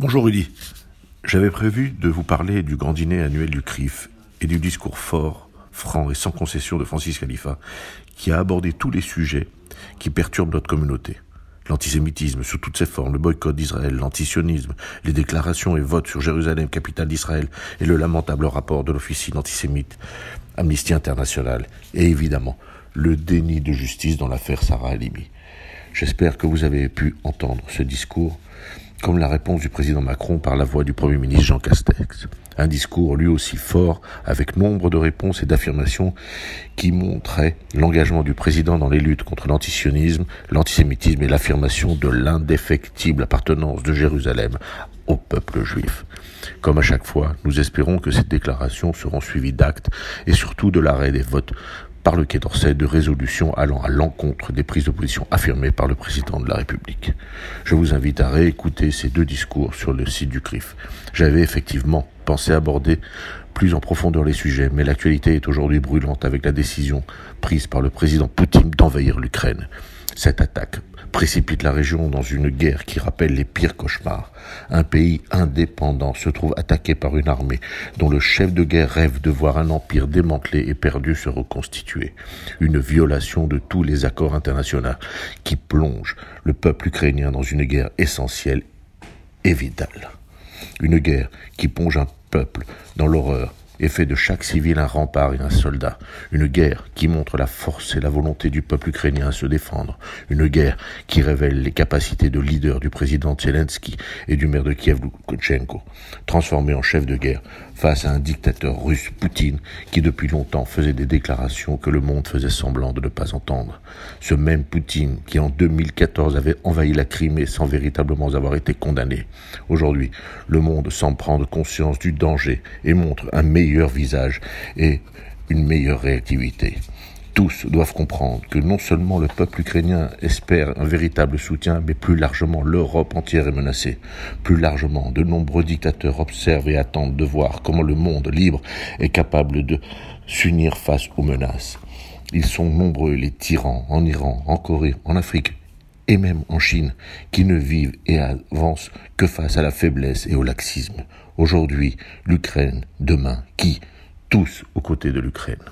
Bonjour Rudy. J'avais prévu de vous parler du grand dîner annuel du CRIF et du discours fort, franc et sans concession de Francis Khalifa, qui a abordé tous les sujets qui perturbent notre communauté. L'antisémitisme sous toutes ses formes, le boycott d'Israël, l'antisionisme, les déclarations et votes sur Jérusalem, capitale d'Israël, et le lamentable rapport de l'officine antisémite Amnesty International, et évidemment le déni de justice dans l'affaire Sarah Halimi. J'espère que vous avez pu entendre ce discours comme la réponse du président Macron par la voix du Premier ministre Jean Castex. Un discours lui aussi fort, avec nombre de réponses et d'affirmations qui montraient l'engagement du président dans les luttes contre l'antisionisme, l'antisémitisme et l'affirmation de l'indéfectible appartenance de Jérusalem au peuple juif. Comme à chaque fois, nous espérons que ces déclarations seront suivies d'actes et surtout de l'arrêt des votes par le Quai d'Orsay de résolutions allant à l'encontre des prises de position affirmées par le président de la République. Je vous invite à réécouter ces deux discours sur le site du CRIF. J'avais effectivement pensé aborder plus en profondeur les sujets, mais l'actualité est aujourd'hui brûlante avec la décision prise par le président Poutine d'envahir l'Ukraine. Cette attaque précipite la région dans une guerre qui rappelle les pires cauchemars. Un pays indépendant se trouve attaqué par une armée dont le chef de guerre rêve de voir un empire démantelé et perdu se reconstituer. Une violation de tous les accords internationaux qui plonge le peuple ukrainien dans une guerre essentielle et vitale. Une guerre qui plonge un peuple dans l'horreur et fait de chaque civil un rempart et un soldat. Une guerre qui montre la force et la volonté du peuple ukrainien à se défendre. Une guerre qui révèle les capacités de leader du président Zelensky et du maire de Kiev Lukashenko, transformé en chef de guerre face à un dictateur russe, Poutine, qui depuis longtemps faisait des déclarations que le monde faisait semblant de ne pas entendre. Ce même Poutine qui en 2014 avait envahi la Crimée sans véritablement avoir été condamné. Aujourd'hui, le monde semble prendre conscience du danger et montre un meilleur meilleur visage et une meilleure réactivité. Tous doivent comprendre que non seulement le peuple ukrainien espère un véritable soutien, mais plus largement l'Europe entière est menacée. Plus largement, de nombreux dictateurs observent et attendent de voir comment le monde libre est capable de s'unir face aux menaces. Ils sont nombreux, les tyrans, en Iran, en Corée, en Afrique et même en Chine, qui ne vivent et avancent que face à la faiblesse et au laxisme. Aujourd'hui, l'Ukraine, demain, qui? Tous aux côtés de l'Ukraine.